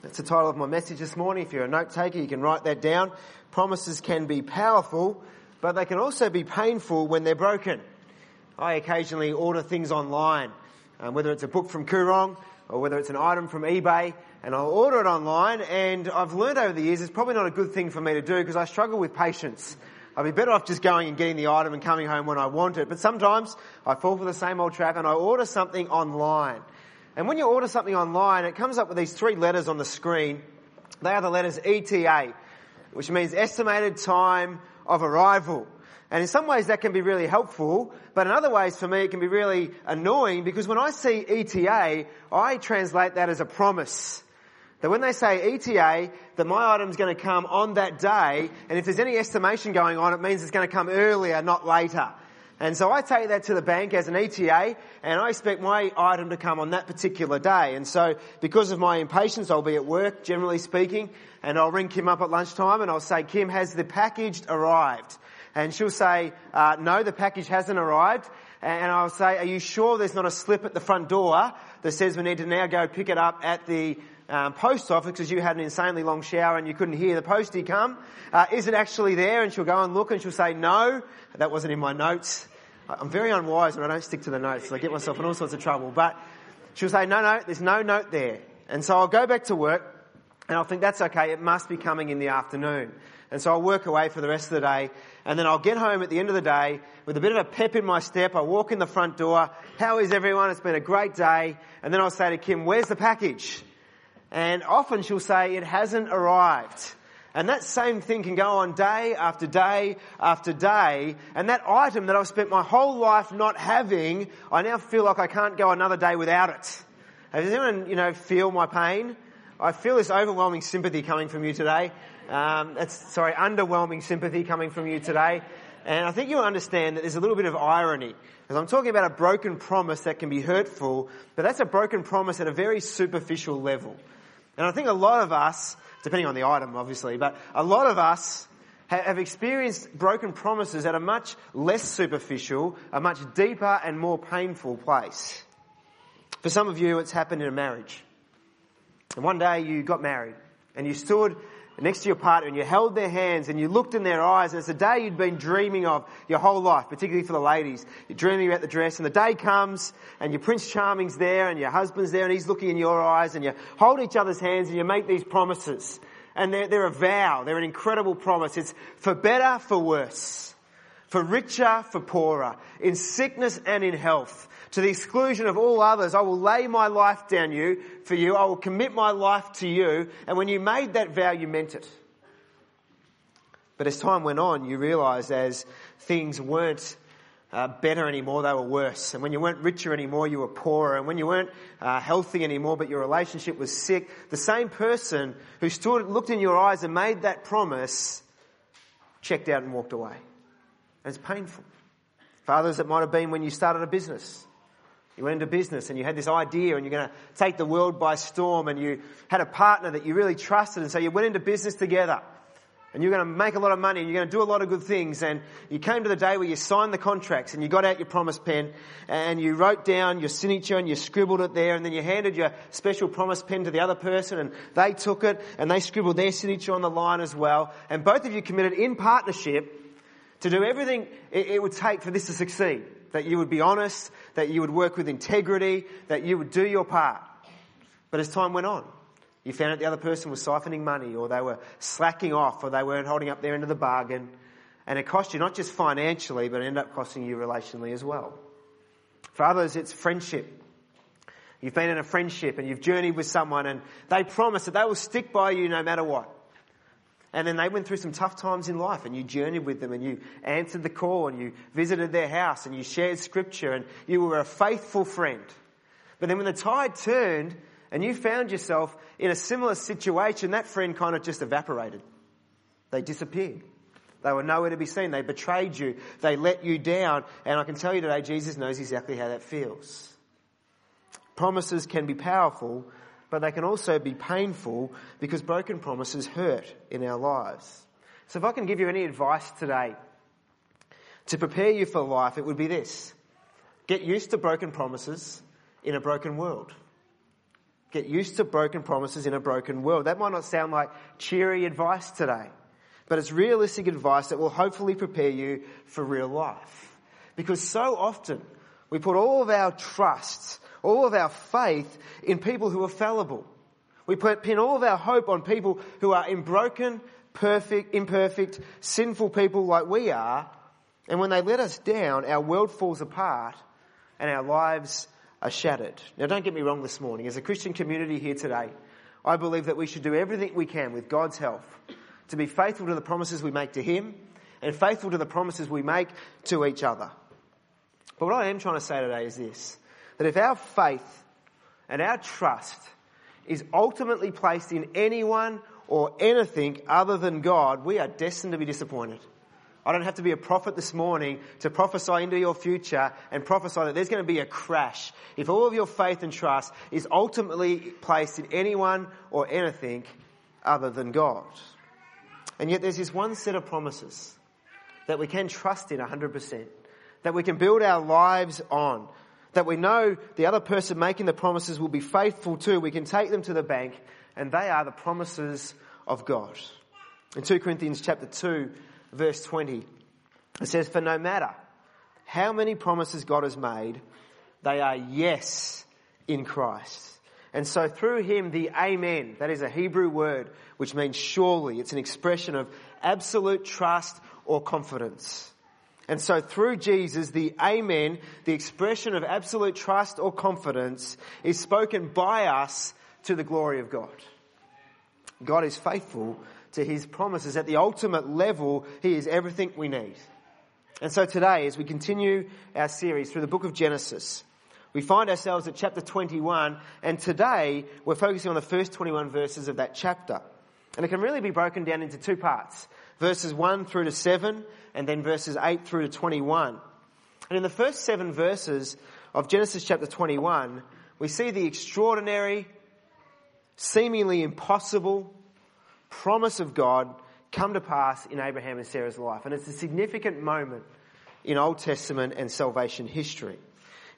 That's the title of my message this morning. If you're a note taker, you can write that down. Promises can be powerful, but they can also be painful when they're broken. I occasionally order things online, um, whether it's a book from Koorong or whether it's an item from eBay, and I'll order it online. And I've learned over the years it's probably not a good thing for me to do because I struggle with patience. I'd be better off just going and getting the item and coming home when I want it. But sometimes I fall for the same old trap and I order something online. And when you order something online, it comes up with these three letters on the screen. They are the letters ETA, which means estimated time of arrival. And in some ways that can be really helpful, but in other ways for me it can be really annoying because when I see ETA, I translate that as a promise. That when they say ETA, that my item's going to come on that day, and if there's any estimation going on, it means it's going to come earlier, not later. And so I take that to the bank as an ETA and I expect my item to come on that particular day. And so because of my impatience, I'll be at work, generally speaking, and I'll ring Kim up at lunchtime and I'll say, Kim, has the package arrived? And she'll say, uh, no, the package hasn't arrived. And I'll say, are you sure there's not a slip at the front door that says we need to now go pick it up at the um, post office because you had an insanely long shower and you couldn't hear the postie come? Uh, is it actually there? And she'll go and look and she'll say, no, that wasn't in my notes. I'm very unwise when I don't stick to the notes. So I get myself in all sorts of trouble. But she'll say, no, no, there's no note there. And so I'll go back to work and I'll think that's okay. It must be coming in the afternoon. And so I'll work away for the rest of the day. And then I'll get home at the end of the day with a bit of a pep in my step. I walk in the front door. How is everyone? It's been a great day. And then I'll say to Kim, where's the package? And often she'll say, it hasn't arrived. And that same thing can go on day after day after day. And that item that I've spent my whole life not having, I now feel like I can't go another day without it. Does anyone, you know, feel my pain? I feel this overwhelming sympathy coming from you today. Um, that's, sorry, underwhelming sympathy coming from you today. And I think you'll understand that there's a little bit of irony. Because I'm talking about a broken promise that can be hurtful, but that's a broken promise at a very superficial level. And I think a lot of us depending on the item, obviously. But a lot of us have experienced broken promises at a much less superficial, a much deeper and more painful place. For some of you, it's happened in a marriage. And one day you got married and you stood next to your partner and you held their hands and you looked in their eyes and it's a day you'd been dreaming of your whole life, particularly for the ladies. You're dreaming about the dress and the day comes and your Prince Charming's there and your husband's there and he's looking in your eyes and you hold each other's hands and you make these promises. And they're, they're a vow. They're an incredible promise. It's for better, for worse. For richer, for poorer. In sickness and in health to the exclusion of all others. I will lay my life down you for you. I will commit my life to you. And when you made that vow, you meant it. But as time went on, you realised as things weren't uh, better anymore, they were worse. And when you weren't richer anymore, you were poorer. And when you weren't uh, healthy anymore, but your relationship was sick, the same person who stood, looked in your eyes and made that promise, checked out and walked away. And it's painful. Fathers, it might have been when you started a business. You went into business and you had this idea and you're going to take the world by storm and you had a partner that you really trusted and so you went into business together. And you're going to make a lot of money and you're going to do a lot of good things and you came to the day where you signed the contracts and you got out your promise pen and you wrote down your signature and you scribbled it there and then you handed your special promise pen to the other person and they took it and they scribbled their signature on the line as well. And both of you committed in partnership to do everything it would take for this to succeed that you would be honest, that you would work with integrity, that you would do your part. But as time went on, you found out the other person was siphoning money or they were slacking off or they weren't holding up their end of the bargain. And it cost you not just financially, but it ended up costing you relationally as well. For others, it's friendship. You've been in a friendship and you've journeyed with someone and they promise that they will stick by you no matter what. And then they went through some tough times in life and you journeyed with them and you answered the call and you visited their house and you shared scripture and you were a faithful friend. But then when the tide turned and you found yourself in a similar situation, that friend kind of just evaporated. They disappeared. They were nowhere to be seen. They betrayed you. They let you down. And I can tell you today, Jesus knows exactly how that feels. Promises can be powerful, but they can also be painful because broken promises hurt in our lives. So if I can give you any advice today to prepare you for life, it would be this. Get used to broken promises in a broken world. Get used to broken promises in a broken world. That might not sound like cheery advice today, but it's realistic advice that will hopefully prepare you for real life. Because so often we put all of our trust, all of our faith in people who are fallible. We pin all of our hope on people who are in broken, perfect, imperfect, sinful people like we are. And when they let us down, our world falls apart and our lives are shattered. Now don't get me wrong this morning. As a Christian community here today, I believe that we should do everything we can with God's help to be faithful to the promises we make to Him and faithful to the promises we make to each other. But what I am trying to say today is this, that if our faith and our trust is ultimately placed in anyone or anything other than God, we are destined to be disappointed. I don't have to be a prophet this morning to prophesy into your future and prophesy that there's going to be a crash if all of your faith and trust is ultimately placed in anyone or anything other than God. And yet there's this one set of promises that we can trust in 100%, that we can build our lives on, that we know the other person making the promises will be faithful to. We can take them to the bank and they are the promises of God. In 2 Corinthians chapter 2 verse 20. It says, For no matter how many promises God has made, they are yes in Christ. And so through him, the amen, that is a Hebrew word which means surely. It's an expression of absolute trust or confidence. And so through Jesus, the amen, the expression of absolute trust or confidence is spoken by us to the glory of God. God is faithful to his promises. At the ultimate level, he is everything we need. And so today, as we continue our series through the book of Genesis, we find ourselves at chapter 21, and today we're focusing on the first 21 verses of that chapter. And it can really be broken down into two parts. Verses 1 through to 7, and then verses 8 through to 21. And in the first seven verses of Genesis chapter 21, we see the extraordinary, seemingly impossible, promise of God come to pass in Abraham and Sarah's life. And it's a significant moment in Old Testament and salvation history.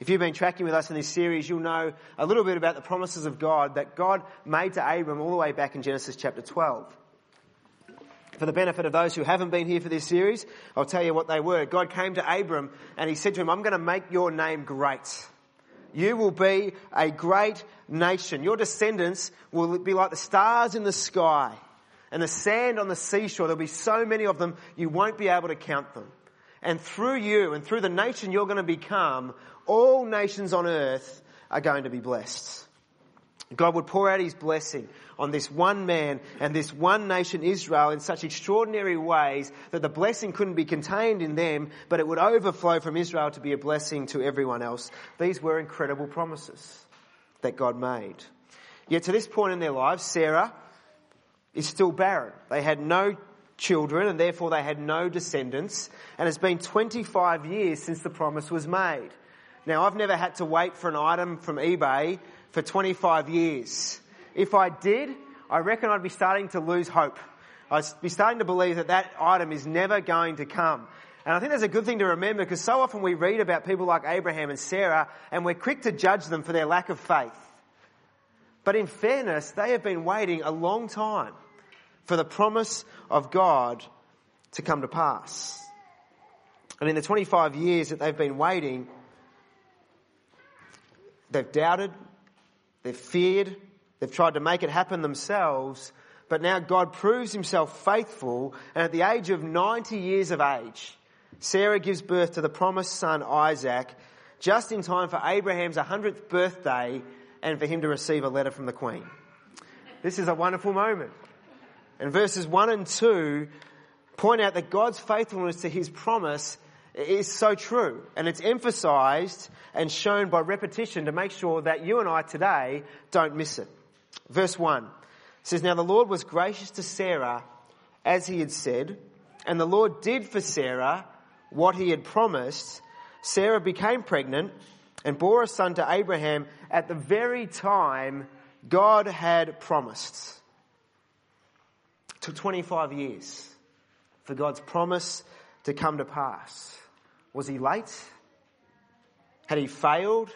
If you've been tracking with us in this series, you'll know a little bit about the promises of God that God made to Abram all the way back in Genesis chapter 12. For the benefit of those who haven't been here for this series, I'll tell you what they were. God came to Abram and he said to him, I'm going to make your name great. You will be a great nation. Your descendants will be like the stars in the sky and the sand on the seashore. There'll be so many of them, you won't be able to count them. And through you and through the nation you're going to become, all nations on earth are going to be blessed. God would pour out his blessing on this one man and this one nation Israel in such extraordinary ways that the blessing couldn't be contained in them, but it would overflow from Israel to be a blessing to everyone else. These were incredible promises that God made. Yet to this point in their lives, Sarah is still barren. They had no children and therefore they had no descendants. And it's been 25 years since the promise was made. Now I've never had to wait for an item from eBay for 25 years. If I did, I reckon I'd be starting to lose hope. I'd be starting to believe that that item is never going to come. And I think that's a good thing to remember because so often we read about people like Abraham and Sarah and we're quick to judge them for their lack of faith. But in fairness, they have been waiting a long time for the promise of God to come to pass. And in the 25 years that they've been waiting, they've doubted, they've feared, they've tried to make it happen themselves, but now God proves himself faithful, and at the age of 90 years of age, Sarah gives birth to the promised son Isaac, just in time for Abraham's 100th birthday and for him to receive a letter from the Queen. This is a wonderful moment. And verses 1 and 2 point out that God's faithfulness to his promise is so true. And it's emphasized and shown by repetition to make sure that you and I today don't miss it. Verse 1 says, Now the Lord was gracious to Sarah as he had said, and the Lord did for Sarah what he had promised. Sarah became pregnant and bore a son to Abraham at the very time God had promised. It took 25 years for God's promise to come to pass. Was he late? Had he failed?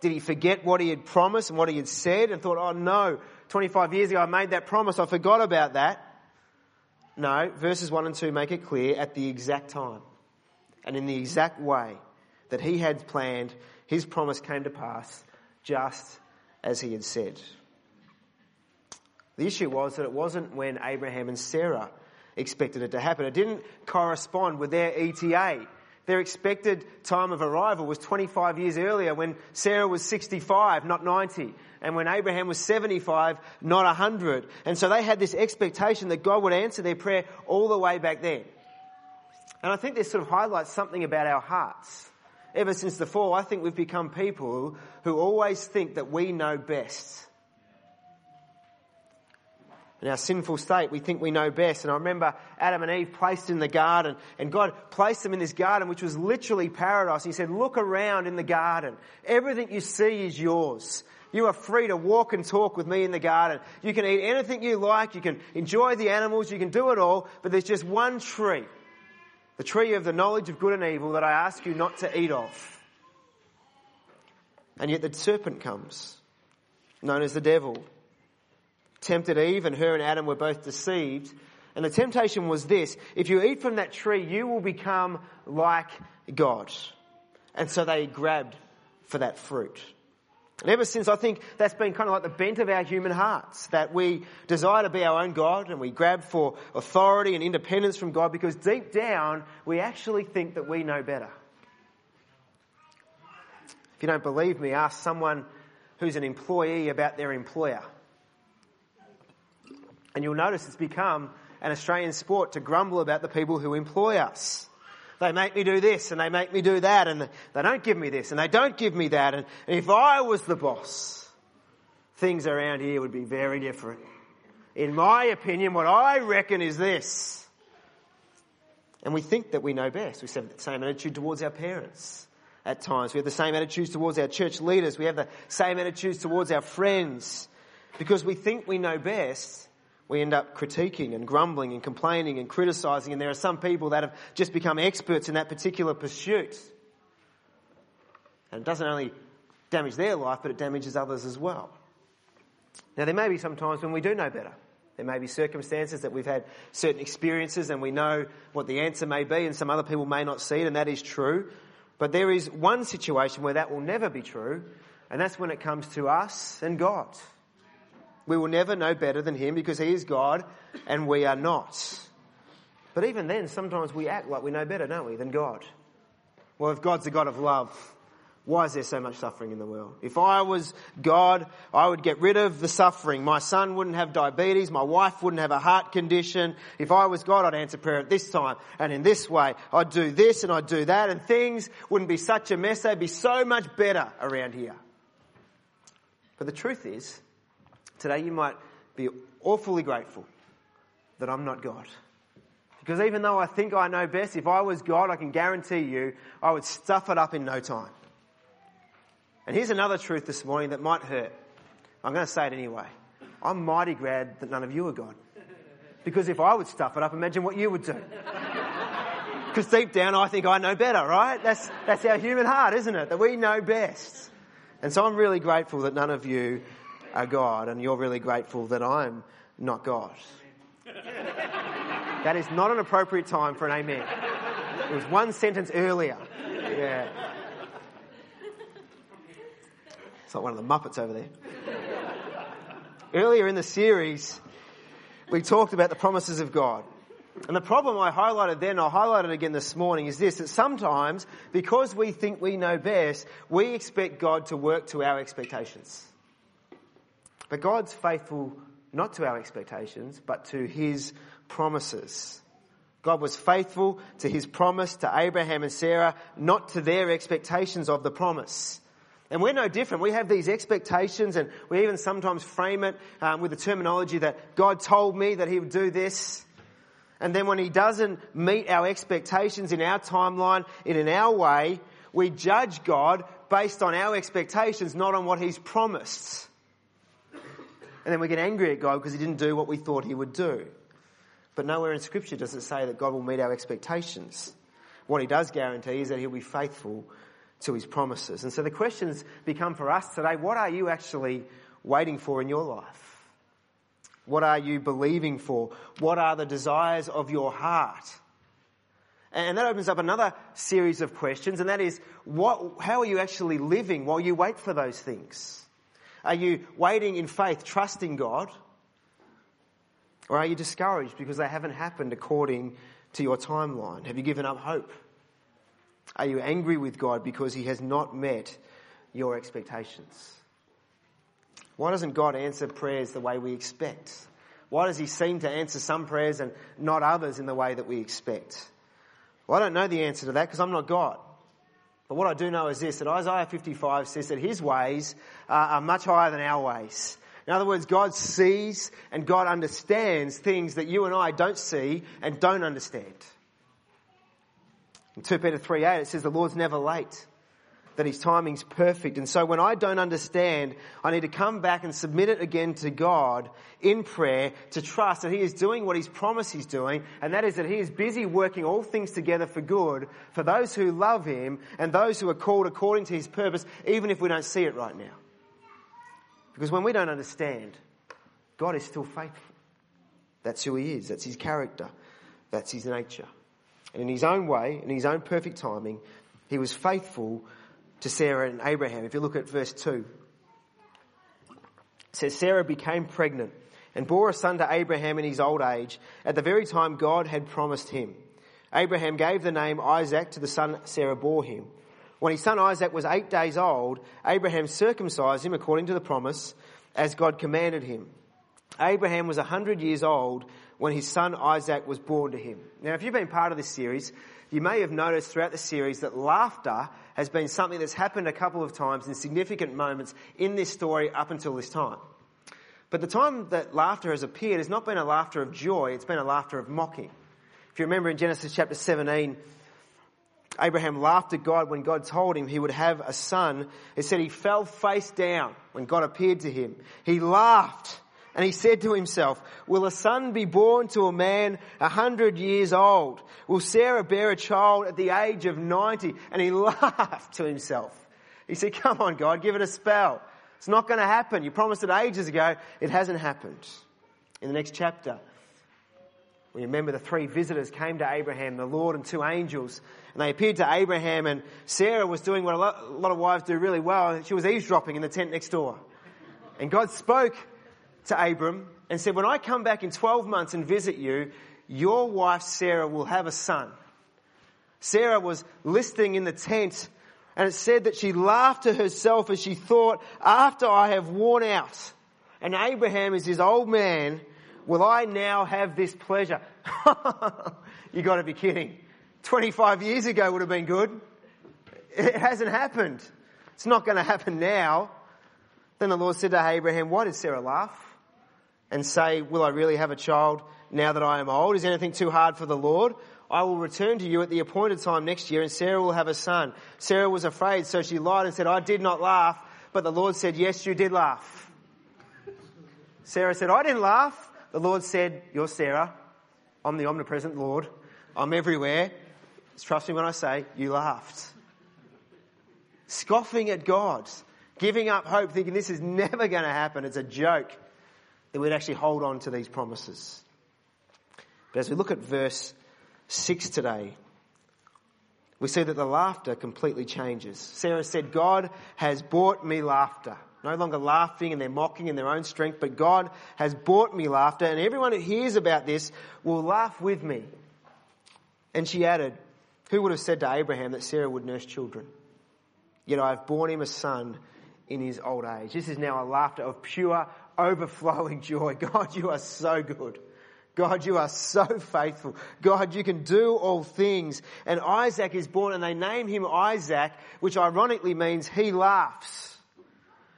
Did he forget what he had promised and what he had said and thought, oh no, 25 years ago I made that promise, I forgot about that? No, verses 1 and 2 make it clear at the exact time and in the exact way that he had planned, his promise came to pass just as he had said. The issue was that it wasn't when Abraham and Sarah expected it to happen. It didn't correspond with their ETA. Their expected time of arrival was 25 years earlier when Sarah was 65, not 90. And when Abraham was 75, not 100. And so they had this expectation that God would answer their prayer all the way back then. And I think this sort of highlights something about our hearts. Ever since the fall, I think we've become people who always think that we know best in our sinful state, we think we know best. And I remember Adam and Eve placed in the garden, and God placed them in this garden, which was literally paradise. He said, Look around in the garden. Everything you see is yours. You are free to walk and talk with me in the garden. You can eat anything you like. You can enjoy the animals. You can do it all. But there's just one tree. The tree of the knowledge of good and evil that I ask you not to eat of. And yet the serpent comes, known as the devil tempted Eve, and her and Adam were both deceived. And the temptation was this if you eat from that tree, you will become like God. And so they grabbed for that fruit. And ever since, I think that's been kind of like the bent of our human hearts, that we desire to be our own God and we grab for authority and independence from God because deep down, we actually think that we know better. If you don't believe me, ask someone who's an employee about their employer. And you'll notice it's become an Australian sport to grumble about the people who employ us. They make me do this and they make me do that and they don't give me this and they don't give me that. And if I was the boss, things around here would be very different. In my opinion, what I reckon is this. And we think that we know best. We have the same attitude towards our parents at times. We have the same attitudes towards our church leaders. We have the same attitudes towards our friends because we think we know best we end up critiquing and grumbling and complaining and criticizing, and there are some people that have just become experts in that particular pursuit. And it doesn't only damage their life, but it damages others as well. Now, there may be some times when we do know better. There may be circumstances that we've had certain experiences and we know what the answer may be, and some other people may not see it, and that is true. But there is one situation where that will never be true, and that's when it comes to us and God. We will never know better than Him because He is God and we are not. But even then, sometimes we act like we know better, don't we, than God? Well, if God's a God of love, why is there so much suffering in the world? If I was God, I would get rid of the suffering. My son wouldn't have diabetes. My wife wouldn't have a heart condition. If I was God, I'd answer prayer at this time and in this way. I'd do this and I'd do that and things wouldn't be such a mess. They'd be so much better around here. But the truth is, Today you might be awfully grateful that I'm not God. Because even though I think I know best, if I was God, I can guarantee you I would stuff it up in no time. And here's another truth this morning that might hurt. I'm going to say it anyway. I'm mighty glad that none of you are God. Because if I would stuff it up, imagine what you would do. Because deep down I think I know better, right? That's, that's our human heart, isn't it? That we know best. And so I'm really grateful that none of you are God, and you're really grateful that I'm not God. that is not an appropriate time for an amen. It was one sentence earlier. Yeah. It's like one of the Muppets over there. Earlier in the series, we talked about the promises of God. And the problem I highlighted then, I'll highlight it again this morning, is this, that sometimes, because we think we know best, we expect God to work to our expectations. But God's faithful not to our expectations, but to his promises. God was faithful to his promise to Abraham and Sarah, not to their expectations of the promise. And we're no different. We have these expectations and we even sometimes frame it um, with the terminology that God told me that he would do this. And then when he doesn't meet our expectations in our timeline, in, in our way, we judge God based on our expectations, not on what he's promised. And then we get angry at God because he didn't do what we thought he would do. But nowhere in scripture does it say that God will meet our expectations. What he does guarantee is that he'll be faithful to his promises. And so the questions become for us today, what are you actually waiting for in your life? What are you believing for? What are the desires of your heart? And that opens up another series of questions, and that is, what, how are you actually living while you wait for those things? Are you waiting in faith, trusting God? Or are you discouraged because they haven't happened according to your timeline? Have you given up hope? Are you angry with God because He has not met your expectations? Why doesn't God answer prayers the way we expect? Why does He seem to answer some prayers and not others in the way that we expect? Well, I don't know the answer to that because I'm not God. But what I do know is this, that Isaiah 55 says that His ways uh, are much higher than our ways. In other words, God sees and God understands things that you and I don't see and don't understand. In 2 Peter 3.8 it says the Lord's never late, that his timing's perfect. And so when I don't understand, I need to come back and submit it again to God in prayer to trust that he is doing what he's promised he's doing, and that is that he is busy working all things together for good for those who love him and those who are called according to his purpose, even if we don't see it right now. Because when we don't understand, God is still faithful. That's who He is. That's His character. That's His nature. And in His own way, in His own perfect timing, He was faithful to Sarah and Abraham. If you look at verse 2, it says, Sarah became pregnant and bore a son to Abraham in his old age at the very time God had promised him. Abraham gave the name Isaac to the son Sarah bore him. When his son Isaac was eight days old, Abraham circumcised him according to the promise as God commanded him. Abraham was a hundred years old when his son Isaac was born to him. Now, if you've been part of this series, you may have noticed throughout the series that laughter has been something that's happened a couple of times in significant moments in this story up until this time. But the time that laughter has appeared has not been a laughter of joy, it's been a laughter of mocking. If you remember in Genesis chapter 17, Abraham laughed at God when God told him he would have a son. It said he fell face down when God appeared to him. He laughed and he said to himself, will a son be born to a man a hundred years old? Will Sarah bear a child at the age of 90? And he laughed to himself. He said, come on God, give it a spell. It's not going to happen. You promised it ages ago. It hasn't happened. In the next chapter, we remember the three visitors came to Abraham, the Lord and two angels, and they appeared to Abraham and Sarah was doing what a lot, a lot of wives do really well. She was eavesdropping in the tent next door. And God spoke to Abram and said, when I come back in 12 months and visit you, your wife Sarah will have a son. Sarah was listening in the tent and it said that she laughed to herself as she thought, after I have worn out and Abraham is his old man, will I now have this pleasure? you gotta be kidding. 25 years ago would have been good. It hasn't happened. It's not going to happen now. Then the Lord said to Abraham, why did Sarah laugh? And say, will I really have a child now that I am old? Is anything too hard for the Lord? I will return to you at the appointed time next year and Sarah will have a son. Sarah was afraid, so she lied and said, I did not laugh. But the Lord said, yes, you did laugh. Sarah said, I didn't laugh. The Lord said, You're Sarah. I'm the omnipresent Lord. I'm everywhere. Trust me when I say, you laughed. Scoffing at God. Giving up hope, thinking this is never going to happen. It's a joke that we'd actually hold on to these promises. But as we look at verse 6 today, we see that the laughter completely changes. Sarah said, God has brought me laughter no longer laughing and they're mocking in their own strength, but God has brought me laughter and everyone who hears about this will laugh with me. And she added, who would have said to Abraham that Sarah would nurse children? Yet I have borne him a son in his old age. This is now a laughter of pure, overflowing joy. God, you are so good. God, you are so faithful. God, you can do all things. And Isaac is born and they name him Isaac, which ironically means he laughs.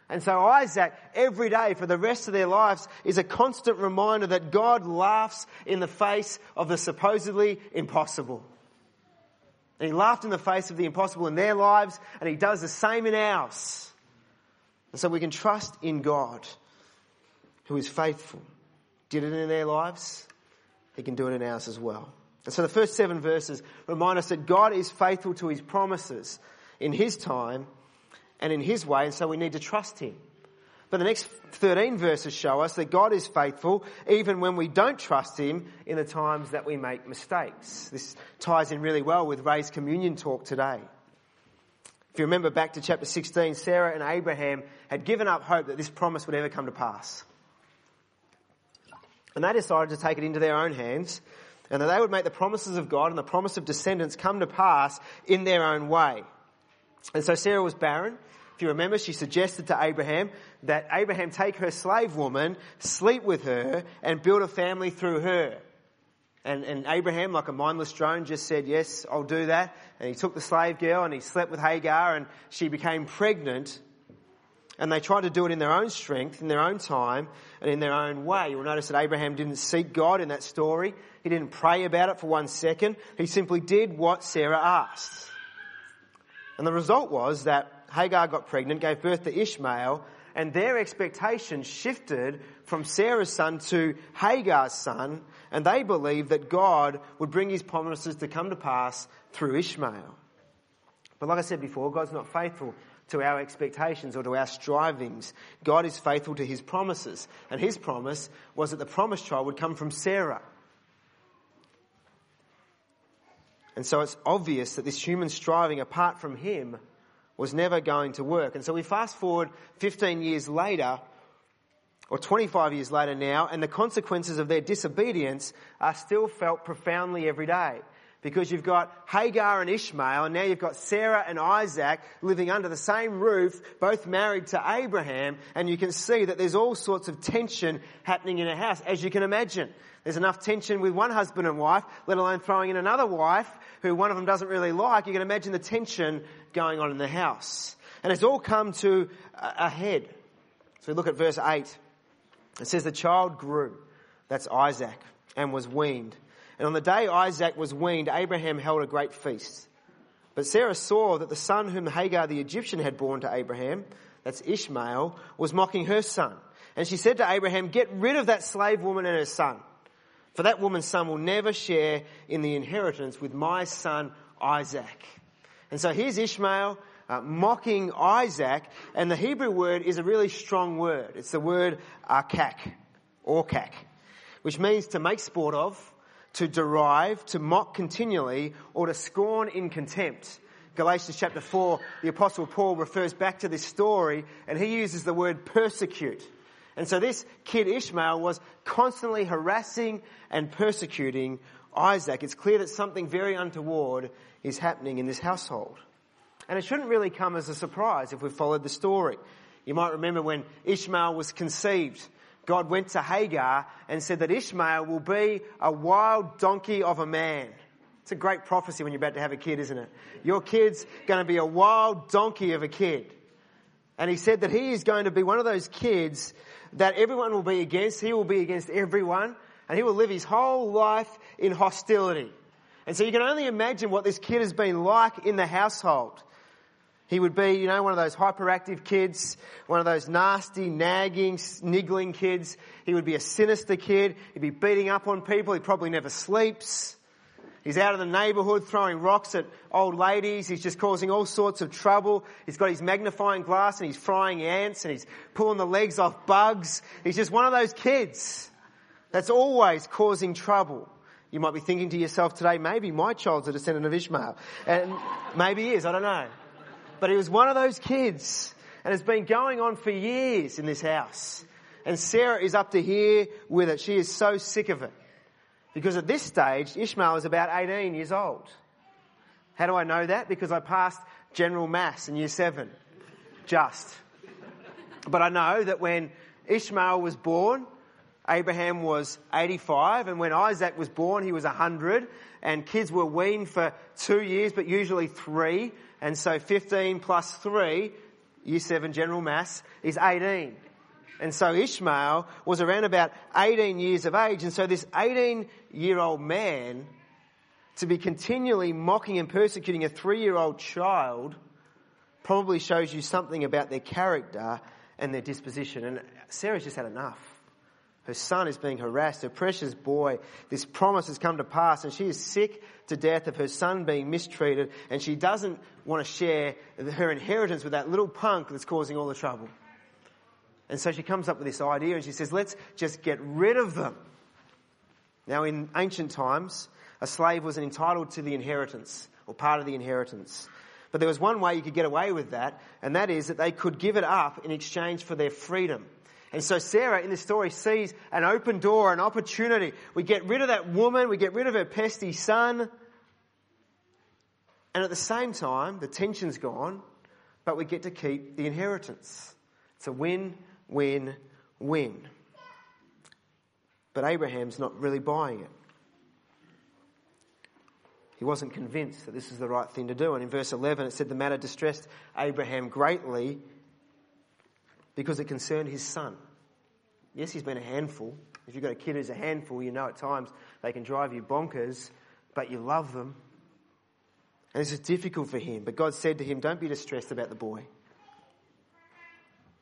And so Isaac, every day for the rest of their lives, is a constant reminder that God laughs in the face of the supposedly impossible. And he laughed in the face of the impossible in their lives, and he does the same in ours. And so we can trust in God, who is faithful. Did it in their lives, he can do it in ours as well. And so the first seven verses remind us that God is faithful to his promises in his time and in his way, and so we need to trust him. But the next 13 verses show us that God is faithful even when we don't trust Him in the times that we make mistakes. This ties in really well with Ray's communion talk today. If you remember back to chapter 16, Sarah and Abraham had given up hope that this promise would ever come to pass. And they decided to take it into their own hands and that they would make the promises of God and the promise of descendants come to pass in their own way. And so Sarah was barren. If you remember, she suggested to Abraham that Abraham take her slave woman, sleep with her, and build a family through her. And, and Abraham, like a mindless drone, just said, yes, I'll do that. And he took the slave girl and he slept with Hagar and she became pregnant. And they tried to do it in their own strength, in their own time, and in their own way. You'll notice that Abraham didn't seek God in that story. He didn't pray about it for one second. He simply did what Sarah asked. And the result was that Hagar got pregnant, gave birth to Ishmael, and their expectation shifted from Sarah's son to Hagar's son, and they believed that God would bring his promises to come to pass through Ishmael. But like I said before, God's not faithful to our expectations or to our strivings. God is faithful to his promises, and his promise was that the promised child would come from Sarah. And so it's obvious that this human striving apart from him was never going to work. And so we fast forward 15 years later, or 25 years later now, and the consequences of their disobedience are still felt profoundly every day. Because you've got Hagar and Ishmael, and now you've got Sarah and Isaac living under the same roof, both married to Abraham, and you can see that there's all sorts of tension happening in a house, as you can imagine. There's enough tension with one husband and wife, let alone throwing in another wife who one of them doesn't really like. You can imagine the tension going on in the house. And it's all come to a head. So we look at verse 8. It says the child grew. That's Isaac and was weaned. And on the day Isaac was weaned, Abraham held a great feast. But Sarah saw that the son whom Hagar the Egyptian had borne to Abraham, that's Ishmael, was mocking her son. And she said to Abraham, get rid of that slave woman and her son. For that woman's son will never share in the inheritance with my son Isaac. And so here's Ishmael uh, mocking Isaac, and the Hebrew word is a really strong word. It's the word arkak, orkak, which means to make sport of, to derive, to mock continually, or to scorn in contempt. Galatians chapter 4, the apostle Paul refers back to this story and he uses the word persecute. And so this kid Ishmael was constantly harassing and persecuting Isaac. It's clear that something very untoward is happening in this household. And it shouldn't really come as a surprise if we've followed the story. You might remember when Ishmael was conceived, God went to Hagar and said that Ishmael will be a wild donkey of a man. It's a great prophecy when you're about to have a kid, isn't it? Your kid's going to be a wild donkey of a kid. And he said that he is going to be one of those kids that everyone will be against. He will be against everyone and he will live his whole life in hostility. And so you can only imagine what this kid has been like in the household. He would be, you know, one of those hyperactive kids, one of those nasty, nagging, niggling kids. He would be a sinister kid. He'd be beating up on people. He probably never sleeps. He's out of the neighbourhood throwing rocks at old ladies. He's just causing all sorts of trouble. He's got his magnifying glass and he's frying ants and he's pulling the legs off bugs. He's just one of those kids that's always causing trouble. You might be thinking to yourself today, maybe my child's a descendant of Ishmael. And maybe he is, I don't know. But he was one of those kids. And it's been going on for years in this house. And Sarah is up to here with it. She is so sick of it. Because at this stage, Ishmael is about 18 years old. How do I know that? Because I passed general mass in year seven. Just. But I know that when Ishmael was born, Abraham was 85, and when Isaac was born, he was 100, and kids were weaned for two years, but usually three, and so 15 plus three, year seven general mass, is 18. And so Ishmael was around about 18 years of age, and so this 18 year old man to be continually mocking and persecuting a three year old child probably shows you something about their character and their disposition. And Sarah's just had enough. Her son is being harassed, her precious boy. This promise has come to pass, and she is sick to death of her son being mistreated, and she doesn't want to share her inheritance with that little punk that's causing all the trouble. And so she comes up with this idea and she says, let's just get rid of them. Now, in ancient times, a slave was entitled to the inheritance, or part of the inheritance. But there was one way you could get away with that, and that is that they could give it up in exchange for their freedom. And so Sarah in this story sees an open door, an opportunity. We get rid of that woman, we get rid of her pesty son, and at the same time, the tension's gone, but we get to keep the inheritance. It's a win, win, win. But Abraham's not really buying it. He wasn't convinced that this is the right thing to do. And in verse 11, it said the matter distressed Abraham greatly because it concerned his son. Yes, he's been a handful. If you've got a kid who's a handful, you know at times they can drive you bonkers, but you love them. And this is difficult for him. But God said to him, Don't be distressed about the boy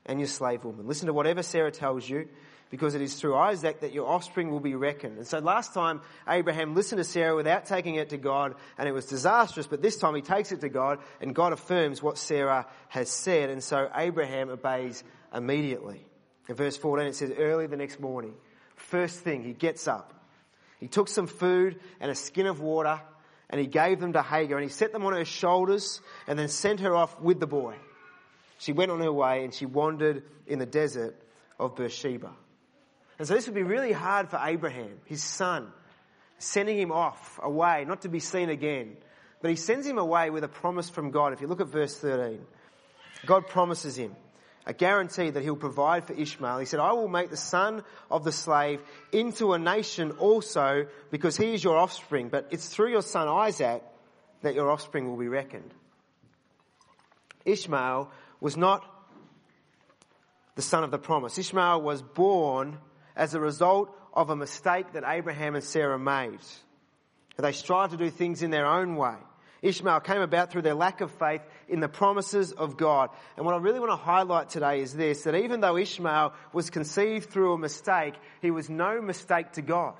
and your slave woman. Listen to whatever Sarah tells you because it is through Isaac that your offspring will be reckoned. And so last time Abraham listened to Sarah without taking it to God and it was disastrous, but this time he takes it to God and God affirms what Sarah has said. And so Abraham obeys immediately. In verse 14 it says, early the next morning, first thing, he gets up. He took some food and a skin of water and he gave them to Hagar and he set them on her shoulders and then sent her off with the boy. She went on her way and she wandered in the desert of Beersheba. And so this would be really hard for Abraham, his son, sending him off away, not to be seen again. But he sends him away with a promise from God. If you look at verse 13, God promises him a guarantee that he'll provide for Ishmael. He said, I will make the son of the slave into a nation also because he is your offspring, but it's through your son Isaac that your offspring will be reckoned. Ishmael was not the son of the promise. Ishmael was born as a result of a mistake that Abraham and Sarah made. They strived to do things in their own way. Ishmael came about through their lack of faith in the promises of God. And what I really want to highlight today is this, that even though Ishmael was conceived through a mistake, he was no mistake to God.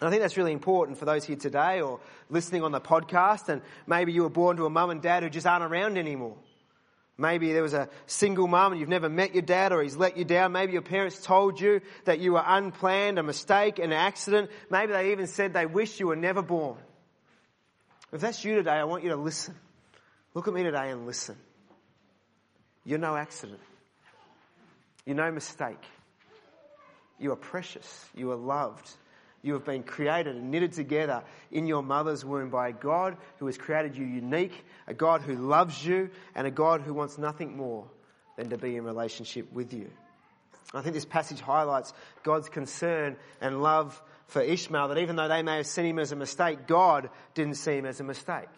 And I think that's really important for those here today or listening on the podcast and maybe you were born to a mum and dad who just aren't around anymore. Maybe there was a single mum and you've never met your dad or he's let you down. Maybe your parents told you that you were unplanned, a mistake, an accident. Maybe they even said they wish you were never born. If that's you today, I want you to listen. Look at me today and listen. You're no accident. You're no mistake. You are precious. You are loved. You have been created and knitted together in your mother's womb by a God who has created you unique, a God who loves you, and a God who wants nothing more than to be in relationship with you. I think this passage highlights God's concern and love for Ishmael that even though they may have seen him as a mistake, God didn't see him as a mistake.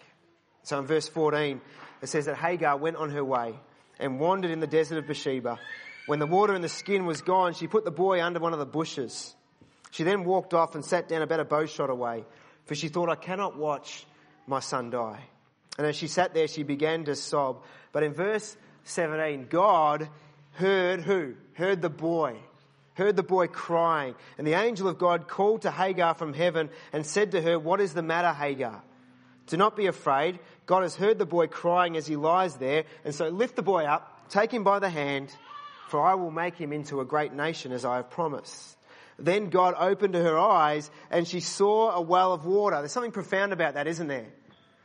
So in verse 14, it says that Hagar went on her way and wandered in the desert of Beersheba. When the water in the skin was gone, she put the boy under one of the bushes. She then walked off and sat down about a bow shot away, for she thought, I cannot watch my son die. And as she sat there, she began to sob. But in verse 17, God heard who? Heard the boy. Heard the boy crying. And the angel of God called to Hagar from heaven and said to her, What is the matter, Hagar? Do not be afraid. God has heard the boy crying as he lies there. And so lift the boy up, take him by the hand, for I will make him into a great nation as I have promised. Then God opened her eyes and she saw a well of water. There's something profound about that, isn't there?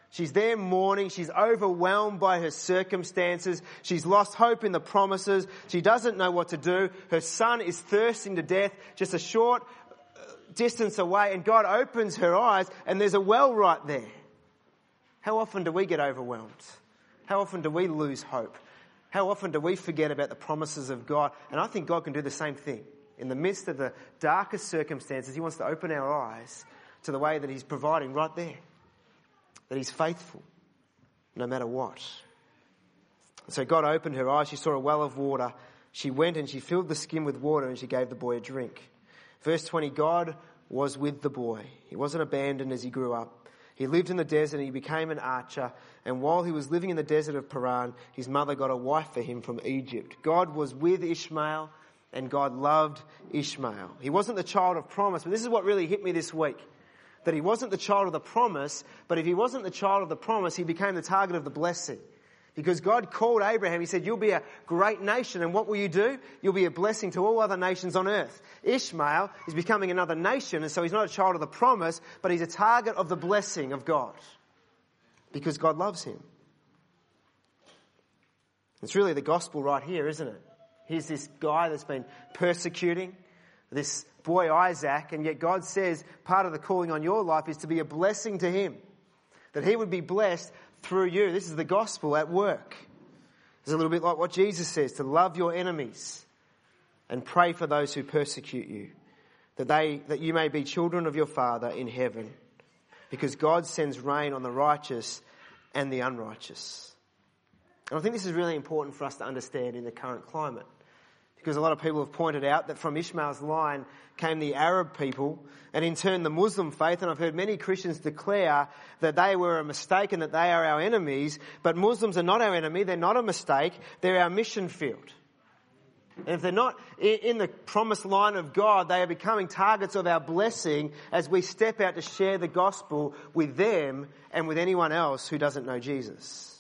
She's there mourning. She's overwhelmed by her circumstances. She's lost hope in the promises. She doesn't know what to do. Her son is thirsting to death just a short uh, distance away and God opens her eyes and there's a well right there. How often do we get overwhelmed? How often do we lose hope? How often do we forget about the promises of God? And I think God can do the same thing. In the midst of the darkest circumstances, He wants to open our eyes to the way that He's providing right there. That He's faithful, no matter what. So God opened her eyes. She saw a well of water. She went and she filled the skin with water and she gave the boy a drink. Verse 20, God was with the boy. He wasn't abandoned as he grew up. He lived in the desert and he became an archer. And while he was living in the desert of Paran, his mother got a wife for him from Egypt. God was with Ishmael and God loved Ishmael. He wasn't the child of promise, but this is what really hit me this week. That he wasn't the child of the promise, but if he wasn't the child of the promise, he became the target of the blessing. Because God called Abraham, He said, you'll be a great nation and what will you do? You'll be a blessing to all other nations on earth. Ishmael is becoming another nation and so he's not a child of the promise, but he's a target of the blessing of God. Because God loves him. It's really the gospel right here, isn't it? Here's this guy that's been persecuting this boy Isaac and yet God says part of the calling on your life is to be a blessing to him. That he would be blessed through you. This is the gospel at work. It's a little bit like what Jesus says, to love your enemies and pray for those who persecute you, that they, that you may be children of your Father in heaven, because God sends rain on the righteous and the unrighteous. And I think this is really important for us to understand in the current climate because a lot of people have pointed out that from Ishmael's line came the Arab people and in turn the Muslim faith. And I've heard many Christians declare that they were a mistake and that they are our enemies. But Muslims are not our enemy. They're not a mistake. They're our mission field. And if they're not in the promised line of God, they are becoming targets of our blessing as we step out to share the gospel with them and with anyone else who doesn't know Jesus.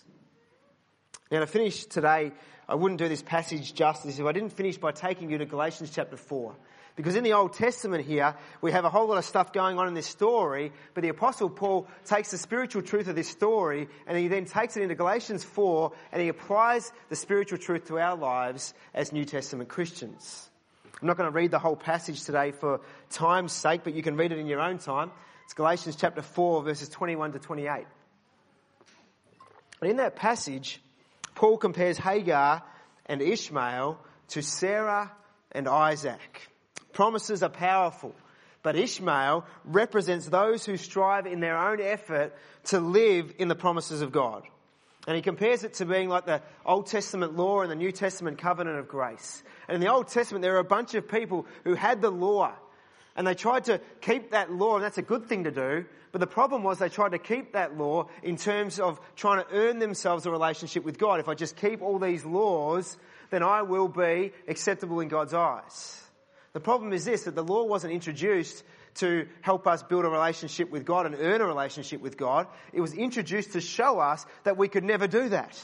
Now to finish today, I wouldn't do this passage justice if I didn't finish by taking you to Galatians chapter 4. Because in the Old Testament here, we have a whole lot of stuff going on in this story, but the Apostle Paul takes the spiritual truth of this story and he then takes it into Galatians 4 and he applies the spiritual truth to our lives as New Testament Christians. I'm not going to read the whole passage today for time's sake, but you can read it in your own time. It's Galatians chapter 4 verses 21 to 28. And in that passage, Paul compares Hagar and Ishmael to Sarah and Isaac. Promises are powerful, but Ishmael represents those who strive in their own effort to live in the promises of God. And he compares it to being like the Old Testament law and the New Testament covenant of grace. And in the Old Testament, there are a bunch of people who had the law and they tried to keep that law, and that's a good thing to do. But the problem was they tried to keep that law in terms of trying to earn themselves a relationship with God. If I just keep all these laws, then I will be acceptable in God's eyes. The problem is this, that the law wasn't introduced to help us build a relationship with God and earn a relationship with God. It was introduced to show us that we could never do that.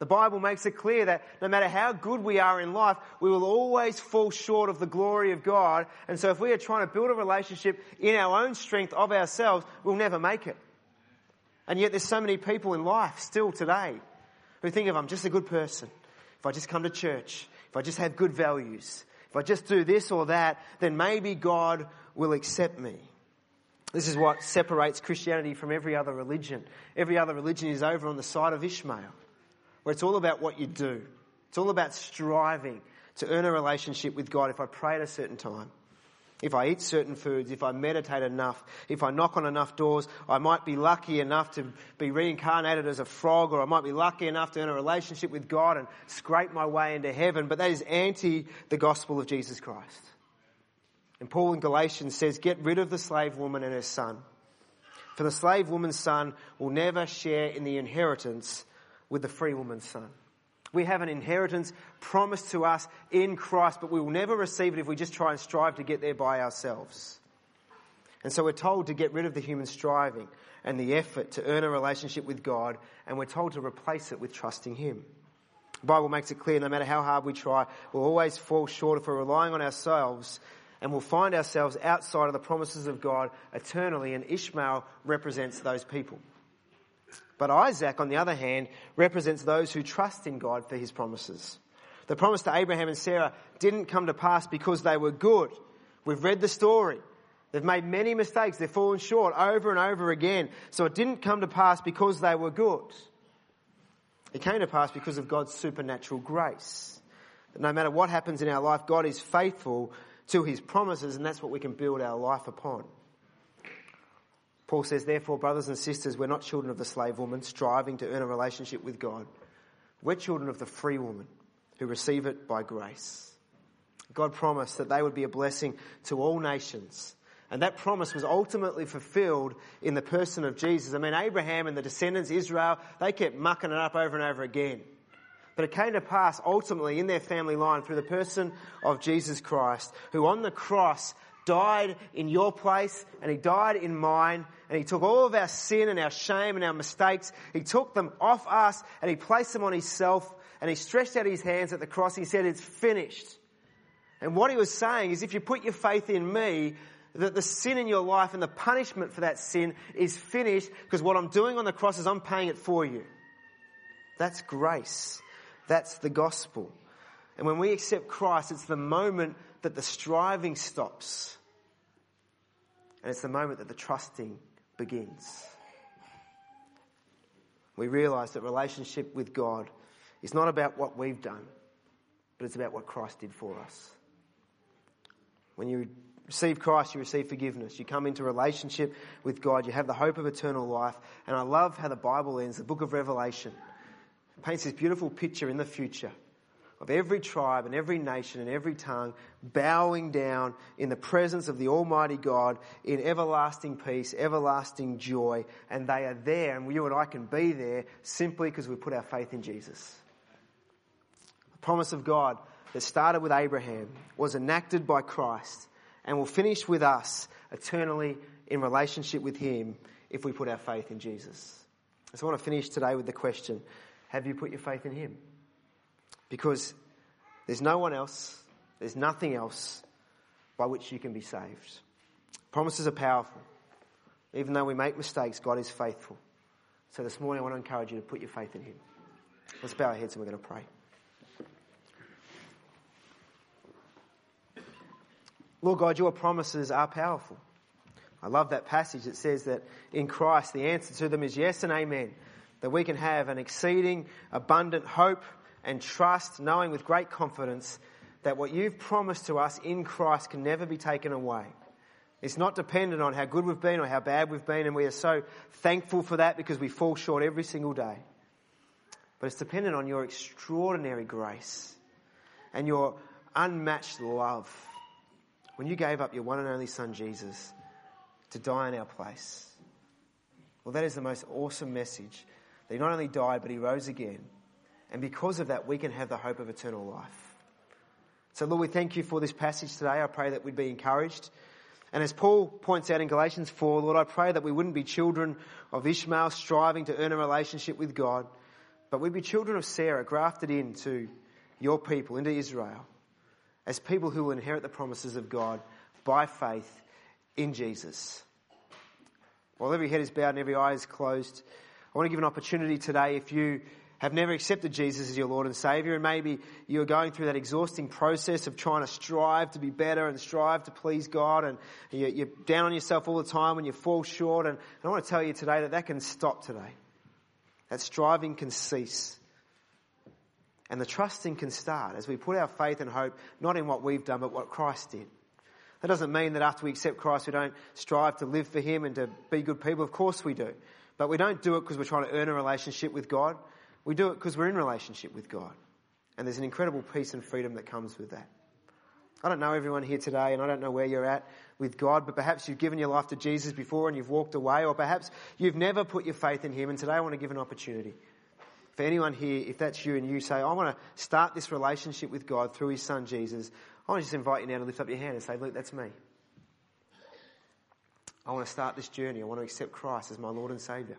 The Bible makes it clear that no matter how good we are in life, we will always fall short of the glory of God. And so if we are trying to build a relationship in our own strength of ourselves, we'll never make it. And yet there's so many people in life still today who think if I'm just a good person, if I just come to church, if I just have good values, if I just do this or that, then maybe God will accept me. This is what separates Christianity from every other religion. Every other religion is over on the side of Ishmael where it's all about what you do. It's all about striving to earn a relationship with God if I pray at a certain time. If I eat certain foods, if I meditate enough, if I knock on enough doors, I might be lucky enough to be reincarnated as a frog, or I might be lucky enough to earn a relationship with God and scrape my way into heaven. But that is anti the gospel of Jesus Christ. And Paul in Galatians says, get rid of the slave woman and her son. For the slave woman's son will never share in the inheritance with the free woman's son. We have an inheritance promised to us in Christ, but we will never receive it if we just try and strive to get there by ourselves. And so we're told to get rid of the human striving and the effort to earn a relationship with God, and we're told to replace it with trusting Him. The Bible makes it clear no matter how hard we try, we'll always fall short if we're relying on ourselves, and we'll find ourselves outside of the promises of God eternally, and Ishmael represents those people. But Isaac, on the other hand, represents those who trust in God for his promises. The promise to Abraham and Sarah didn't come to pass because they were good. We've read the story. They've made many mistakes. They've fallen short over and over again. So it didn't come to pass because they were good. It came to pass because of God's supernatural grace. No matter what happens in our life, God is faithful to his promises, and that's what we can build our life upon. Paul says, therefore, brothers and sisters, we're not children of the slave woman striving to earn a relationship with God. We're children of the free woman who receive it by grace. God promised that they would be a blessing to all nations. And that promise was ultimately fulfilled in the person of Jesus. I mean, Abraham and the descendants, Israel, they kept mucking it up over and over again. But it came to pass ultimately in their family line through the person of Jesus Christ, who on the cross died in your place and he died in mine and he took all of our sin and our shame and our mistakes. He took them off us and he placed them on himself and he stretched out his hands at the cross. He said, it's finished. And what he was saying is if you put your faith in me, that the sin in your life and the punishment for that sin is finished because what I'm doing on the cross is I'm paying it for you. That's grace. That's the gospel. And when we accept Christ, it's the moment that the striving stops. And it's the moment that the trusting begins. We realize that relationship with God is not about what we've done, but it's about what Christ did for us. When you receive Christ, you receive forgiveness. You come into relationship with God. You have the hope of eternal life. And I love how the Bible ends, the book of Revelation paints this beautiful picture in the future of every tribe and every nation and every tongue bowing down in the presence of the Almighty God in everlasting peace, everlasting joy. And they are there, and you and I can be there simply because we put our faith in Jesus. The promise of God that started with Abraham was enacted by Christ and will finish with us eternally in relationship with Him if we put our faith in Jesus. So I want to finish today with the question Have you put your faith in Him? Because there's no one else, there's nothing else by which you can be saved. Promises are powerful. Even though we make mistakes, God is faithful. So this morning I want to encourage you to put your faith in Him. Let's bow our heads and we're going to pray. Lord God, your promises are powerful. I love that passage that says that in Christ the answer to them is yes and amen. That we can have an exceeding abundant hope and trust, knowing with great confidence that what you've promised to us in Christ can never be taken away. It's not dependent on how good we've been or how bad we've been, and we are so thankful for that because we fall short every single day. But it's dependent on your extraordinary grace and your unmatched love when you gave up your one and only Son, Jesus, to die in our place. Well, that is the most awesome message. That he not only died, but he rose again. And because of that, we can have the hope of eternal life. So, Lord, we thank you for this passage today. I pray that we'd be encouraged. And as Paul points out in Galatians 4, Lord, I pray that we wouldn't be children of Ishmael striving to earn a relationship with God, but we'd be children of Sarah grafted into your people, into Israel as people who will inherit the promises of God by faith in Jesus. While every head is bowed and every eye is closed, I want to give an opportunity today if you have never accepted Jesus as your Lord and Savior, and maybe you're going through that exhausting process of trying to strive to be better and strive to please God, and you're down on yourself all the time when you fall short. And I want to tell you today that that can stop today. That striving can cease. And the trusting can start as we put our faith and hope not in what we've done, but what Christ did. That doesn't mean that after we accept Christ, we don't strive to live for Him and to be good people. Of course we do. But we don't do it because we're trying to earn a relationship with God. We do it because we're in relationship with God. And there's an incredible peace and freedom that comes with that. I don't know everyone here today and I don't know where you're at with God, but perhaps you've given your life to Jesus before and you've walked away, or perhaps you've never put your faith in Him and today I want to give an opportunity for anyone here, if that's you and you say, I want to start this relationship with God through His Son Jesus, I want to just invite you now to lift up your hand and say, Look, that's me. I want to start this journey. I want to accept Christ as my Lord and Saviour.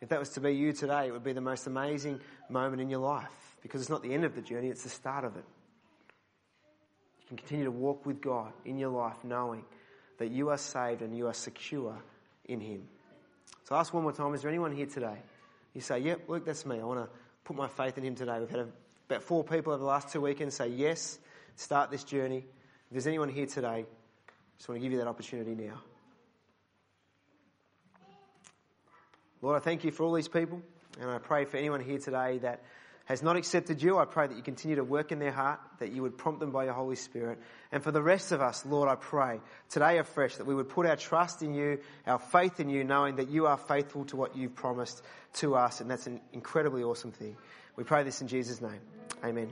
If that was to be you today, it would be the most amazing moment in your life because it's not the end of the journey, it's the start of it. You can continue to walk with God in your life knowing that you are saved and you are secure in Him. So ask one more time, is there anyone here today? You say, yep, look, that's me. I want to put my faith in him today. We've had a, about four people over the last two weekends say yes, start this journey. If there's anyone here today, I just want to give you that opportunity now. Lord, I thank you for all these people, and I pray for anyone here today that has not accepted you, I pray that you continue to work in their heart, that you would prompt them by your Holy Spirit. And for the rest of us, Lord, I pray today afresh that we would put our trust in you, our faith in you, knowing that you are faithful to what you've promised to us. And that's an incredibly awesome thing. We pray this in Jesus' name. Amen.